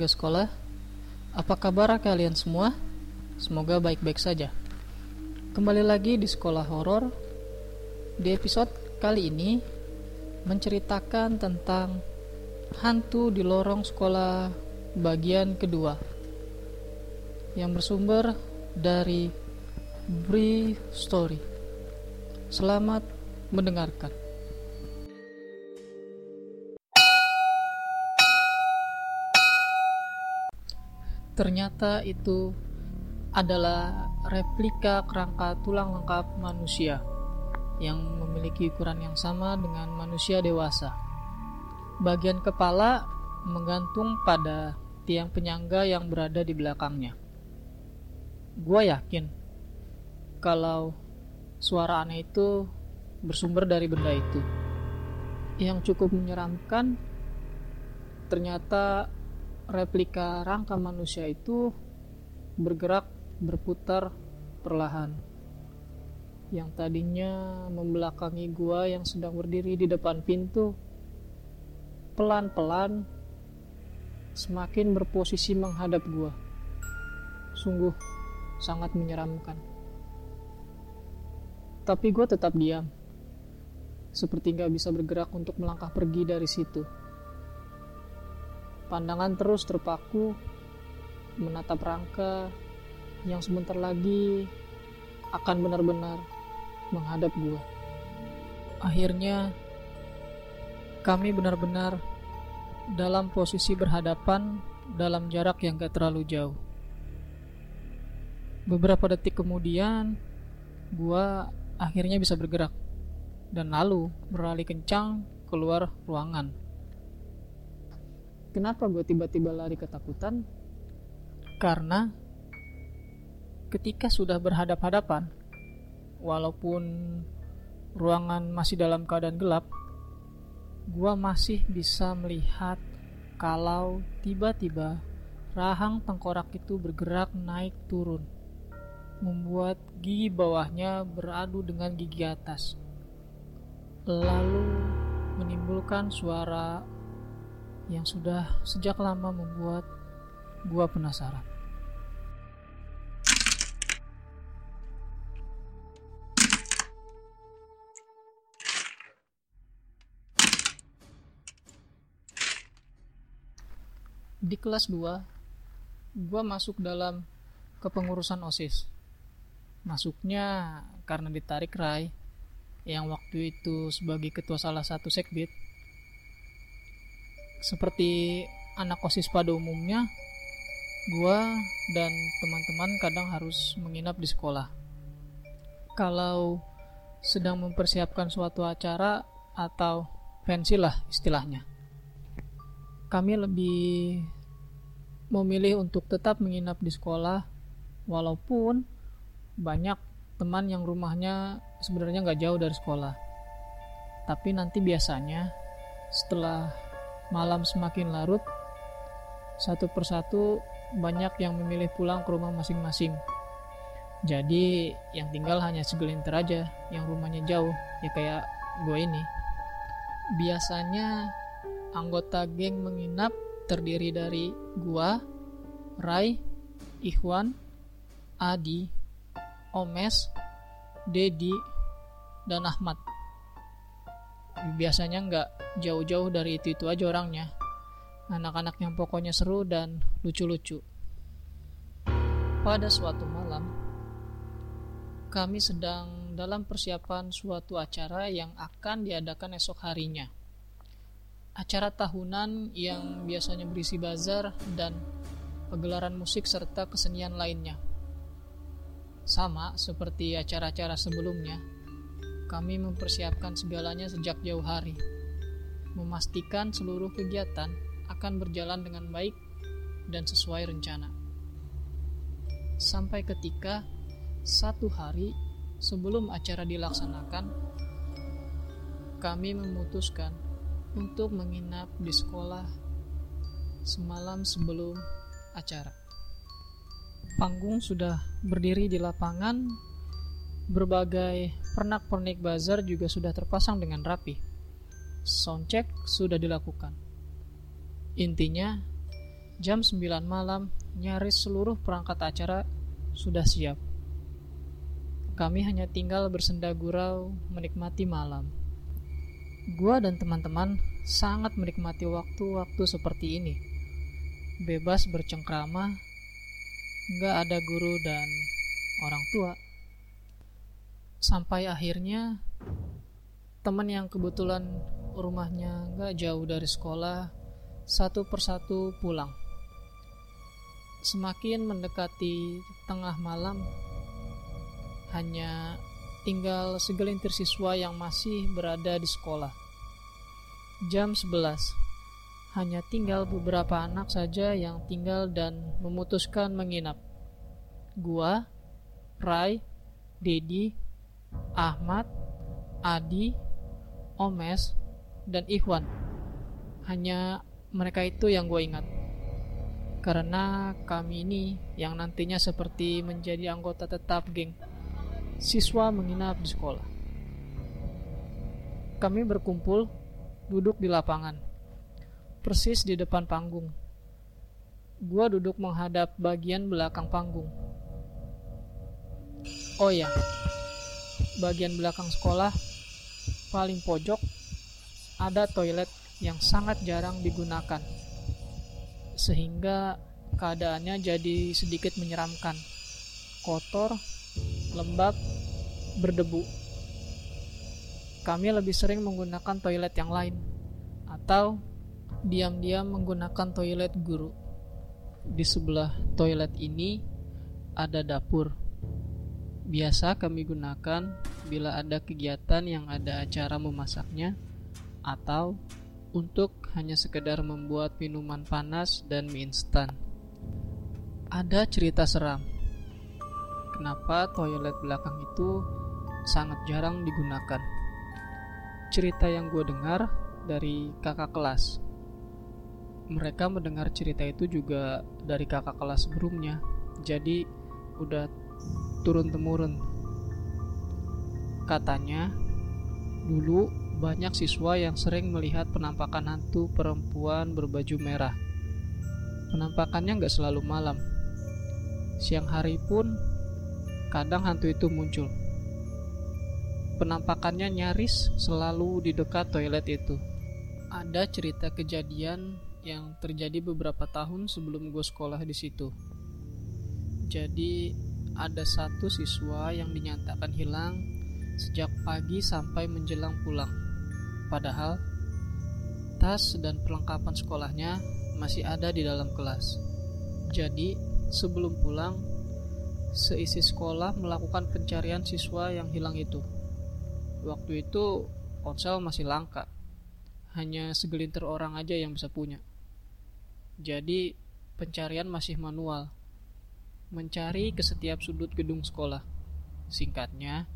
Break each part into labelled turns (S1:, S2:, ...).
S1: warga sekolah. Apa kabar kalian semua? Semoga baik-baik saja. Kembali lagi di sekolah horor. Di episode kali ini menceritakan tentang hantu di lorong sekolah bagian kedua yang bersumber dari Bree Story. Selamat mendengarkan. Ternyata itu adalah replika kerangka tulang lengkap manusia yang memiliki ukuran yang sama dengan manusia dewasa. Bagian kepala menggantung pada tiang penyangga yang berada di belakangnya. Gua yakin kalau suara aneh itu bersumber dari benda itu. Yang cukup menyeramkan, ternyata replika rangka manusia itu bergerak berputar perlahan. Yang tadinya membelakangi gua yang sedang berdiri di depan pintu, pelan-pelan semakin berposisi menghadap gua. Sungguh sangat menyeramkan. Tapi gue tetap diam seperti nggak bisa bergerak untuk melangkah pergi dari situ. Pandangan terus terpaku menatap rangka yang sebentar lagi akan benar-benar menghadap gua. Akhirnya kami benar-benar dalam posisi berhadapan dalam jarak yang gak terlalu jauh. Beberapa detik kemudian, gua akhirnya bisa bergerak dan lalu berlari kencang keluar ruangan. Kenapa gue tiba-tiba lari ketakutan? Karena ketika sudah berhadap-hadapan, walaupun ruangan masih dalam keadaan gelap, gue masih bisa melihat kalau tiba-tiba rahang tengkorak itu bergerak naik turun, membuat gigi bawahnya beradu dengan gigi atas lalu menimbulkan suara yang sudah sejak lama membuat gua penasaran. Di kelas 2, gua masuk dalam kepengurusan OSIS. Masuknya karena ditarik Rai yang waktu itu sebagai ketua salah satu sekbid seperti anak osis pada umumnya gua dan teman-teman kadang harus menginap di sekolah kalau sedang mempersiapkan suatu acara atau pensi lah istilahnya kami lebih memilih untuk tetap menginap di sekolah walaupun banyak teman yang rumahnya sebenarnya nggak jauh dari sekolah. Tapi nanti biasanya setelah malam semakin larut, satu persatu banyak yang memilih pulang ke rumah masing-masing. Jadi yang tinggal hanya segelintir aja yang rumahnya jauh, ya kayak gue ini. Biasanya anggota geng menginap terdiri dari gua, Rai, Ikhwan, Adi, Omes, Dedi, dan Ahmad. Biasanya nggak jauh-jauh dari itu-itu aja orangnya. Anak-anak yang pokoknya seru dan lucu-lucu. Pada suatu malam, kami sedang dalam persiapan suatu acara yang akan diadakan esok harinya. Acara tahunan yang biasanya berisi bazar dan pegelaran musik serta kesenian lainnya. Sama seperti acara-acara sebelumnya, kami mempersiapkan segalanya sejak jauh hari, memastikan seluruh kegiatan akan berjalan dengan baik dan sesuai rencana. Sampai ketika satu hari sebelum acara dilaksanakan, kami memutuskan untuk menginap di sekolah semalam sebelum acara. Panggung sudah berdiri di lapangan, berbagai pernak-pernik bazar juga sudah terpasang dengan rapi. Soundcheck sudah dilakukan. Intinya, Jam 9 malam, nyaris seluruh perangkat acara sudah siap. Kami hanya tinggal bersenda gurau menikmati malam. Gua dan teman-teman sangat menikmati waktu-waktu seperti ini. Bebas bercengkrama, nggak ada guru dan orang tua. Sampai akhirnya teman yang kebetulan rumahnya nggak jauh dari sekolah satu persatu pulang. Semakin mendekati tengah malam, hanya tinggal segelintir siswa yang masih berada di sekolah. Jam 11. Hanya tinggal beberapa anak saja yang tinggal dan memutuskan menginap. Gua, Rai, Dedi, Ahmad, Adi, Omes, dan Ikhwan. Hanya mereka itu yang gue ingat karena kami ini yang nantinya seperti menjadi anggota tetap geng siswa menginap di sekolah. Kami berkumpul duduk di lapangan, persis di depan panggung. Gua duduk menghadap bagian belakang panggung. Oh ya, bagian belakang sekolah paling pojok ada toilet yang sangat jarang digunakan sehingga keadaannya jadi sedikit menyeramkan. Kotor, lembab, berdebu. Kami lebih sering menggunakan toilet yang lain atau diam-diam menggunakan toilet guru. Di sebelah toilet ini ada dapur. Biasa kami gunakan bila ada kegiatan yang ada acara memasaknya atau untuk hanya sekedar membuat minuman panas dan mie instan. Ada cerita seram. Kenapa toilet belakang itu sangat jarang digunakan? Cerita yang gue dengar dari kakak kelas. Mereka mendengar cerita itu juga dari kakak kelas sebelumnya. Jadi udah turun temurun. Katanya dulu banyak siswa yang sering melihat penampakan hantu perempuan berbaju merah. Penampakannya nggak selalu malam. Siang hari pun kadang hantu itu muncul. Penampakannya nyaris selalu di dekat toilet itu. Ada cerita kejadian yang terjadi beberapa tahun sebelum gue sekolah di situ. Jadi ada satu siswa yang dinyatakan hilang sejak pagi sampai menjelang pulang. Padahal tas dan perlengkapan sekolahnya masih ada di dalam kelas. Jadi, sebelum pulang, seisi sekolah melakukan pencarian siswa yang hilang itu. Waktu itu ponsel masih langka. Hanya segelintir orang aja yang bisa punya. Jadi, pencarian masih manual. Mencari ke setiap sudut gedung sekolah. Singkatnya,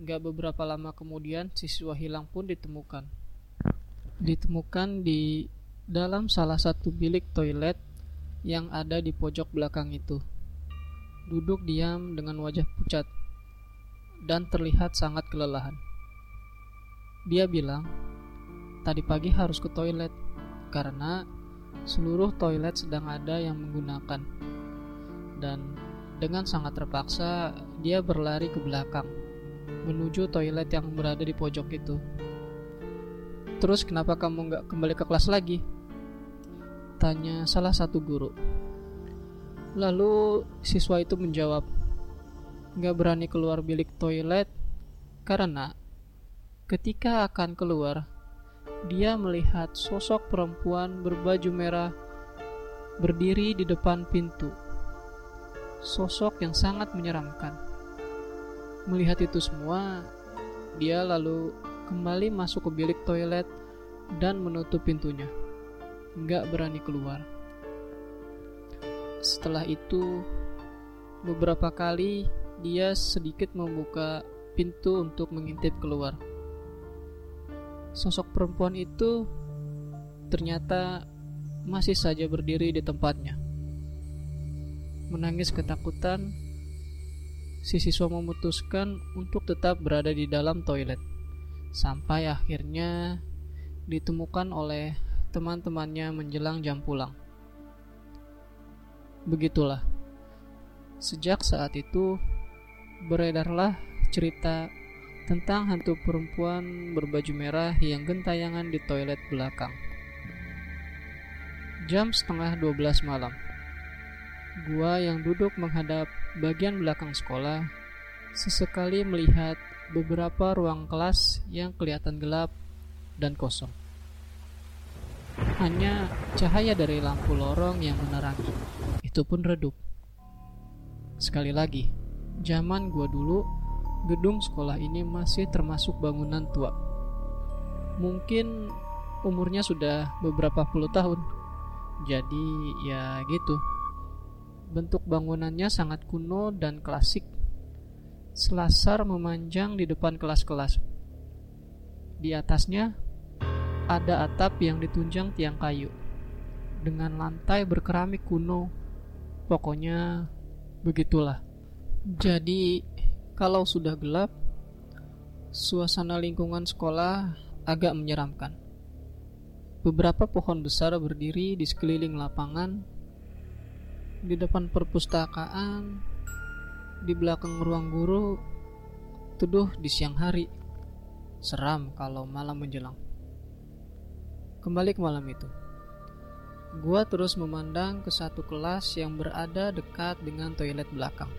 S1: Gak beberapa lama kemudian siswa hilang pun ditemukan. Ditemukan di dalam salah satu bilik toilet yang ada di pojok belakang itu. Duduk diam dengan wajah pucat dan terlihat sangat kelelahan. Dia bilang, tadi pagi harus ke toilet karena seluruh toilet sedang ada yang menggunakan. Dan dengan sangat terpaksa, dia berlari ke belakang menuju toilet yang berada di pojok itu. Terus kenapa kamu nggak kembali ke kelas lagi? Tanya salah satu guru. Lalu siswa itu menjawab, nggak berani keluar bilik toilet karena ketika akan keluar, dia melihat sosok perempuan berbaju merah berdiri di depan pintu. Sosok yang sangat menyeramkan. Melihat itu semua, dia lalu kembali masuk ke bilik toilet dan menutup pintunya. Nggak berani keluar. Setelah itu, beberapa kali dia sedikit membuka pintu untuk mengintip keluar. Sosok perempuan itu ternyata masih saja berdiri di tempatnya. Menangis ketakutan si siswa memutuskan untuk tetap berada di dalam toilet sampai akhirnya ditemukan oleh teman-temannya menjelang jam pulang. Begitulah. Sejak saat itu beredarlah cerita tentang hantu perempuan berbaju merah yang gentayangan di toilet belakang. Jam setengah 12 malam. Gua yang duduk menghadap bagian belakang sekolah sesekali melihat beberapa ruang kelas yang kelihatan gelap dan kosong. Hanya cahaya dari lampu lorong yang menerangi. Itu pun redup. Sekali lagi, zaman gua dulu gedung sekolah ini masih termasuk bangunan tua. Mungkin umurnya sudah beberapa puluh tahun. Jadi ya gitu. Bentuk bangunannya sangat kuno dan klasik. Selasar memanjang di depan kelas-kelas. Di atasnya ada atap yang ditunjang tiang kayu dengan lantai berkeramik kuno. Pokoknya begitulah. Jadi kalau sudah gelap, suasana lingkungan sekolah agak menyeramkan. Beberapa pohon besar berdiri di sekeliling lapangan, di depan perpustakaan, di belakang ruang guru, teduh di siang hari. Seram kalau malam menjelang. Kembali ke malam itu. Gua terus memandang ke satu kelas yang berada dekat dengan toilet belakang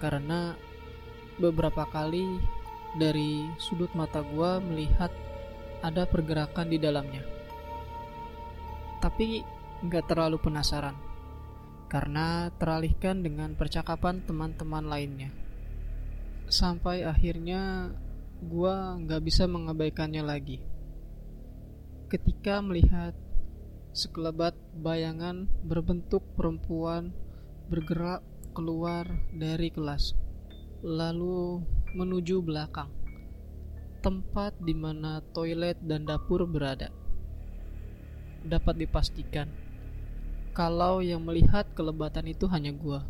S1: karena beberapa kali dari sudut mata gua melihat ada pergerakan di dalamnya. Tapi nggak terlalu penasaran karena teralihkan dengan percakapan teman-teman lainnya. Sampai akhirnya gua nggak bisa mengabaikannya lagi. Ketika melihat sekelebat bayangan berbentuk perempuan bergerak keluar dari kelas, lalu menuju belakang, tempat di mana toilet dan dapur berada. Dapat dipastikan kalau yang melihat kelebatan itu hanya gua,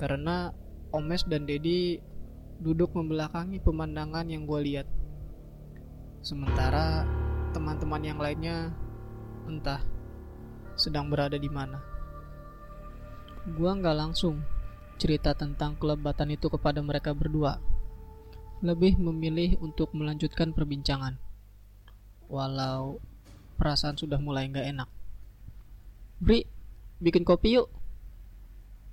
S1: karena Omes dan Dedi duduk membelakangi pemandangan yang gua lihat. Sementara teman-teman yang lainnya entah sedang berada di mana. Gua nggak langsung cerita tentang kelebatan itu kepada mereka berdua. Lebih memilih untuk melanjutkan perbincangan. Walau perasaan sudah mulai nggak enak. Bri, bikin kopi yuk.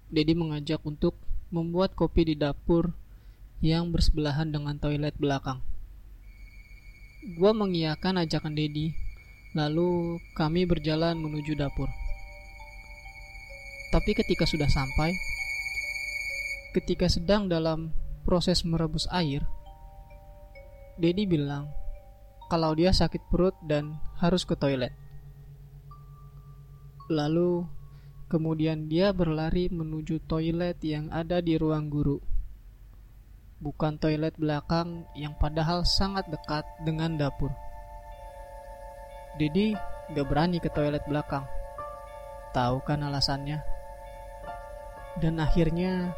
S1: Dedi mengajak untuk membuat kopi di dapur yang bersebelahan dengan toilet belakang. Gua mengiyakan ajakan Dedi, lalu kami berjalan menuju dapur. Tapi ketika sudah sampai, ketika sedang dalam proses merebus air, Dedi bilang kalau dia sakit perut dan harus ke toilet. Lalu, kemudian dia berlari menuju toilet yang ada di ruang guru. Bukan toilet belakang yang padahal sangat dekat dengan dapur. Dedi gak berani ke toilet belakang. Tahu kan alasannya? Dan akhirnya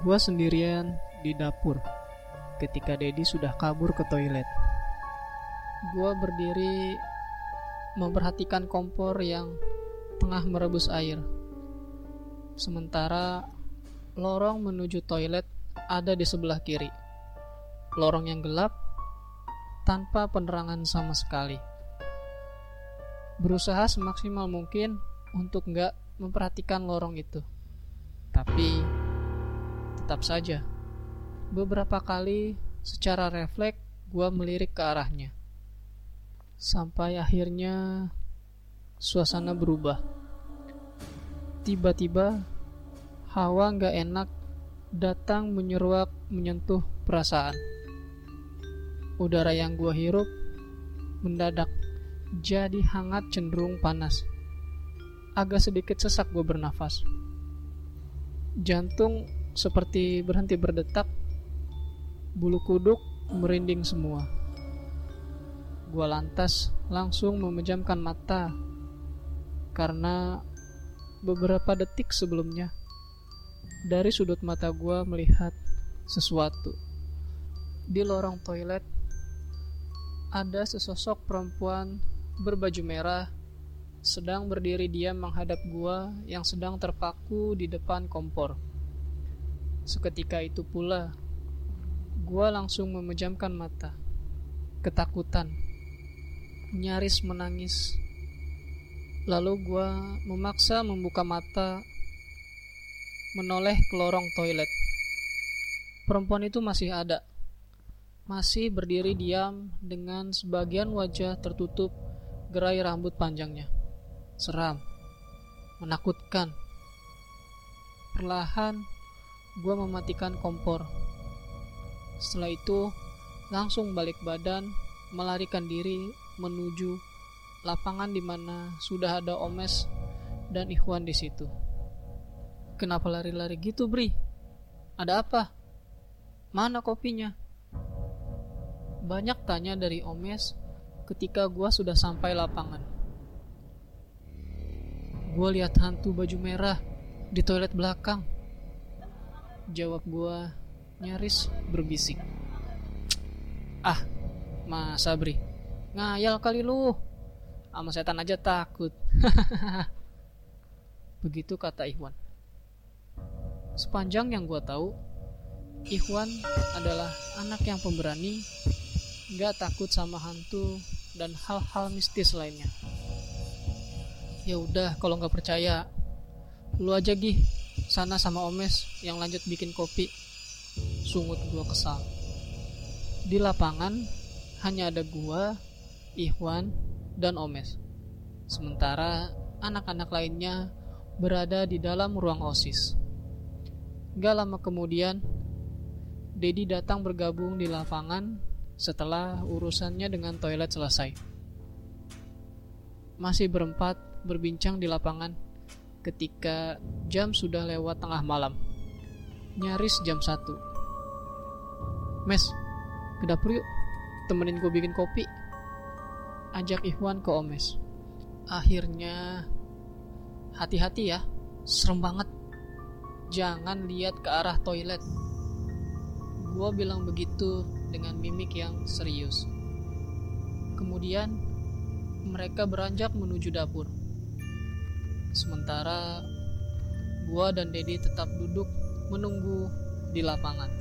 S1: gue sendirian di dapur ketika Dedi sudah kabur ke toilet. Gue berdiri memperhatikan kompor yang tengah merebus air. Sementara lorong menuju toilet ada di sebelah kiri. Lorong yang gelap tanpa penerangan sama sekali. Berusaha semaksimal mungkin untuk nggak memperhatikan lorong itu. Tapi tetap saja, beberapa kali secara refleks gue melirik ke arahnya. Sampai akhirnya suasana berubah. Tiba-tiba hawa gak enak datang menyeruak menyentuh perasaan. Udara yang gue hirup mendadak jadi hangat cenderung panas. Agak sedikit sesak gue bernafas jantung seperti berhenti berdetak, bulu kuduk merinding semua. Gua lantas langsung memejamkan mata karena beberapa detik sebelumnya dari sudut mata gua melihat sesuatu. Di lorong toilet ada sesosok perempuan berbaju merah sedang berdiri diam menghadap gua yang sedang terpaku di depan kompor. Seketika itu pula, gua langsung memejamkan mata. Ketakutan, nyaris menangis. Lalu gua memaksa membuka mata, menoleh ke lorong toilet. Perempuan itu masih ada masih berdiri diam dengan sebagian wajah tertutup gerai rambut panjangnya. Seram, menakutkan. Perlahan, gue mematikan kompor. Setelah itu, langsung balik badan, melarikan diri menuju lapangan di mana sudah ada Omes dan Ikhwan di situ. Kenapa lari-lari gitu, Bri? Ada apa? Mana kopinya? Banyak tanya dari Omes ketika gua sudah sampai lapangan. Gua lihat hantu baju merah di toilet belakang. Jawab gua nyaris berbisik. Ah, Mas Sabri, ngayal kali lu. Sama setan aja takut. Begitu kata Ikhwan. Sepanjang yang gua tahu, Ikhwan adalah anak yang pemberani nggak takut sama hantu dan hal-hal mistis lainnya. Ya udah, kalau nggak percaya, lu aja gih sana sama Omes yang lanjut bikin kopi. Sungut gua kesal. Di lapangan hanya ada gua, Ikhwan, dan Omes. Sementara anak-anak lainnya berada di dalam ruang OSIS. Gak lama kemudian, Dedi datang bergabung di lapangan setelah urusannya dengan toilet selesai. Masih berempat berbincang di lapangan ketika jam sudah lewat tengah malam. Nyaris jam satu. Mes, ke dapur yuk. Temenin gue bikin kopi. Ajak Ikhwan ke Omes. Akhirnya, hati-hati ya. Serem banget. Jangan lihat ke arah toilet. Gue bilang begitu dengan mimik yang serius. Kemudian, mereka beranjak menuju dapur. Sementara gua dan Dedi tetap duduk menunggu di lapangan.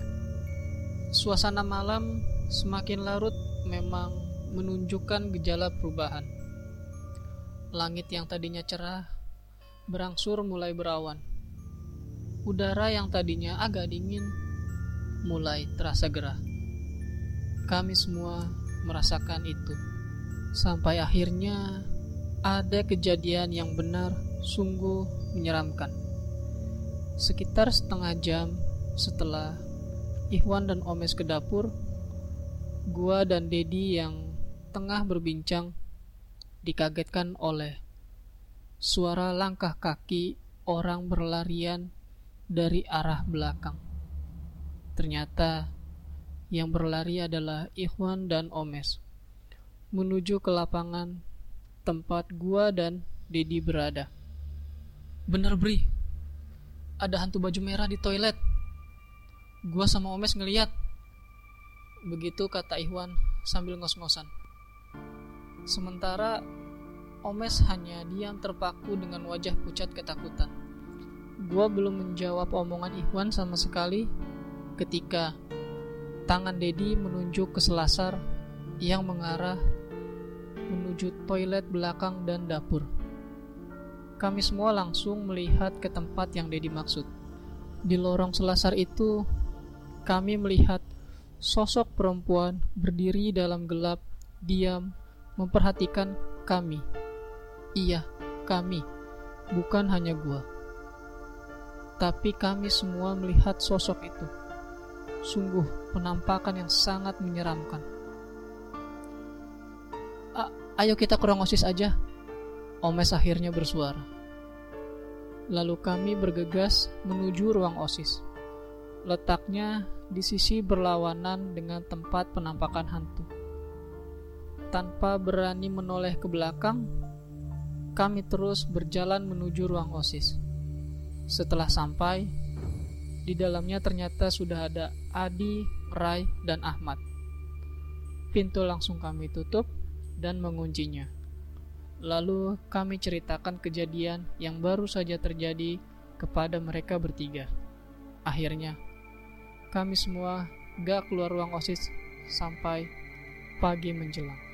S1: Suasana malam semakin larut memang menunjukkan gejala perubahan. Langit yang tadinya cerah berangsur mulai berawan. Udara yang tadinya agak dingin mulai terasa gerah. Kami semua merasakan itu. Sampai akhirnya ada kejadian yang benar sungguh menyeramkan. Sekitar setengah jam setelah Ikhwan dan Omes ke dapur, gua dan Dedi yang tengah berbincang dikagetkan oleh suara langkah kaki orang berlarian dari arah belakang. Ternyata yang berlari adalah Ikhwan dan Omes menuju ke lapangan tempat gua dan Dedi berada. Bener Bri, ada hantu baju merah di toilet. Gua sama Omes ngeliat. Begitu kata Ikhwan sambil ngos-ngosan. Sementara Omes hanya diam terpaku dengan wajah pucat ketakutan. Gua belum menjawab omongan Ikhwan sama sekali ketika Tangan Dedi menunjuk ke selasar yang mengarah menuju toilet belakang dan dapur. Kami semua langsung melihat ke tempat yang Dedi maksud. Di lorong selasar itu, kami melihat sosok perempuan berdiri dalam gelap, diam, memperhatikan kami. Iya, kami, bukan hanya gua. Tapi kami semua melihat sosok itu. Sungguh penampakan yang sangat menyeramkan. A ayo kita ke ruang OSIS aja. Omes akhirnya bersuara. Lalu kami bergegas menuju ruang OSIS. Letaknya di sisi berlawanan dengan tempat penampakan hantu. Tanpa berani menoleh ke belakang, kami terus berjalan menuju ruang OSIS. Setelah sampai, di dalamnya ternyata sudah ada Adi, Rai, dan Ahmad. Pintu langsung kami tutup dan menguncinya. Lalu kami ceritakan kejadian yang baru saja terjadi kepada mereka bertiga. Akhirnya, kami semua gak keluar ruang OSIS sampai pagi menjelang.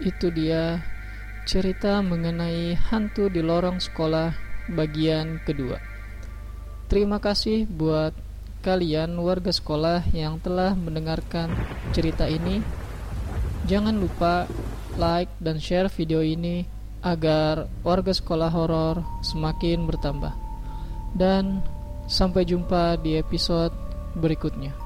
S1: Itu dia cerita mengenai hantu di lorong sekolah bagian kedua. Terima kasih buat kalian warga sekolah yang telah mendengarkan cerita ini. Jangan lupa like dan share video ini agar warga sekolah horor semakin bertambah. Dan sampai jumpa di episode berikutnya.